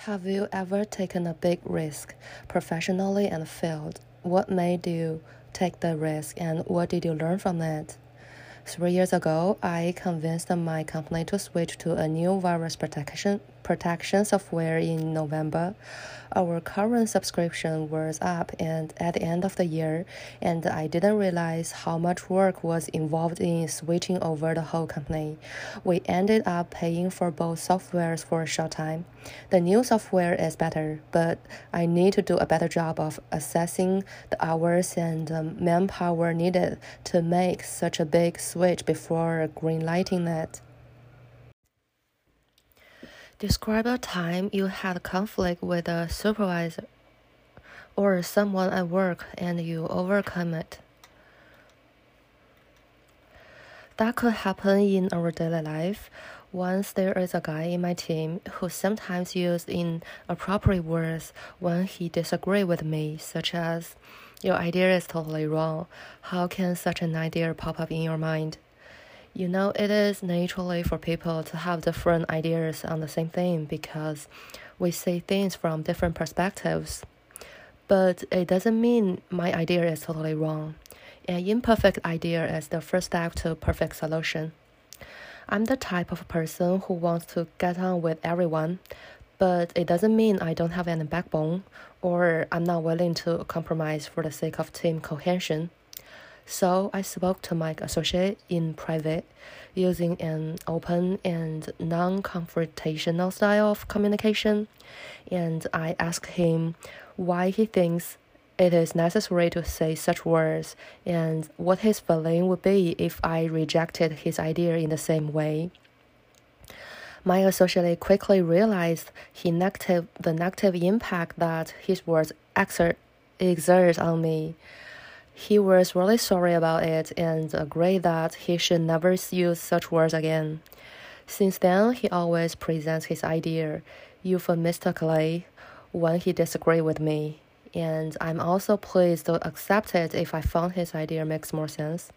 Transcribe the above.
Have you ever taken a big risk professionally and failed? What made you take the risk and what did you learn from it? Three years ago, I convinced my company to switch to a new virus protection protection software in November. Our current subscription was up and at the end of the year, and I didn't realize how much work was involved in switching over the whole company. We ended up paying for both softwares for a short time. The new software is better, but I need to do a better job of assessing the hours and um, manpower needed to make such a big switch before greenlighting it. Describe a time you had a conflict with a supervisor or someone at work and you overcome it. That could happen in our daily life. Once there is a guy in my team who sometimes uses inappropriate words when he disagrees with me, such as, Your idea is totally wrong. How can such an idea pop up in your mind? You know, it is naturally for people to have different ideas on the same thing because we see things from different perspectives. But it doesn't mean my idea is totally wrong. An imperfect idea is the first step to perfect solution. I'm the type of person who wants to get on with everyone, but it doesn't mean I don't have any backbone or I'm not willing to compromise for the sake of team cohesion. So I spoke to my associate in private using an open and non confrontational style of communication. And I asked him why he thinks it is necessary to say such words and what his feeling would be if I rejected his idea in the same way. My associate quickly realized he negative, the negative impact that his words exert, exert on me. He was really sorry about it and agreed that he should never use such words again. Since then, he always presents his idea euphemistically when he disagrees with me, and I'm also pleased to accept it if I found his idea makes more sense.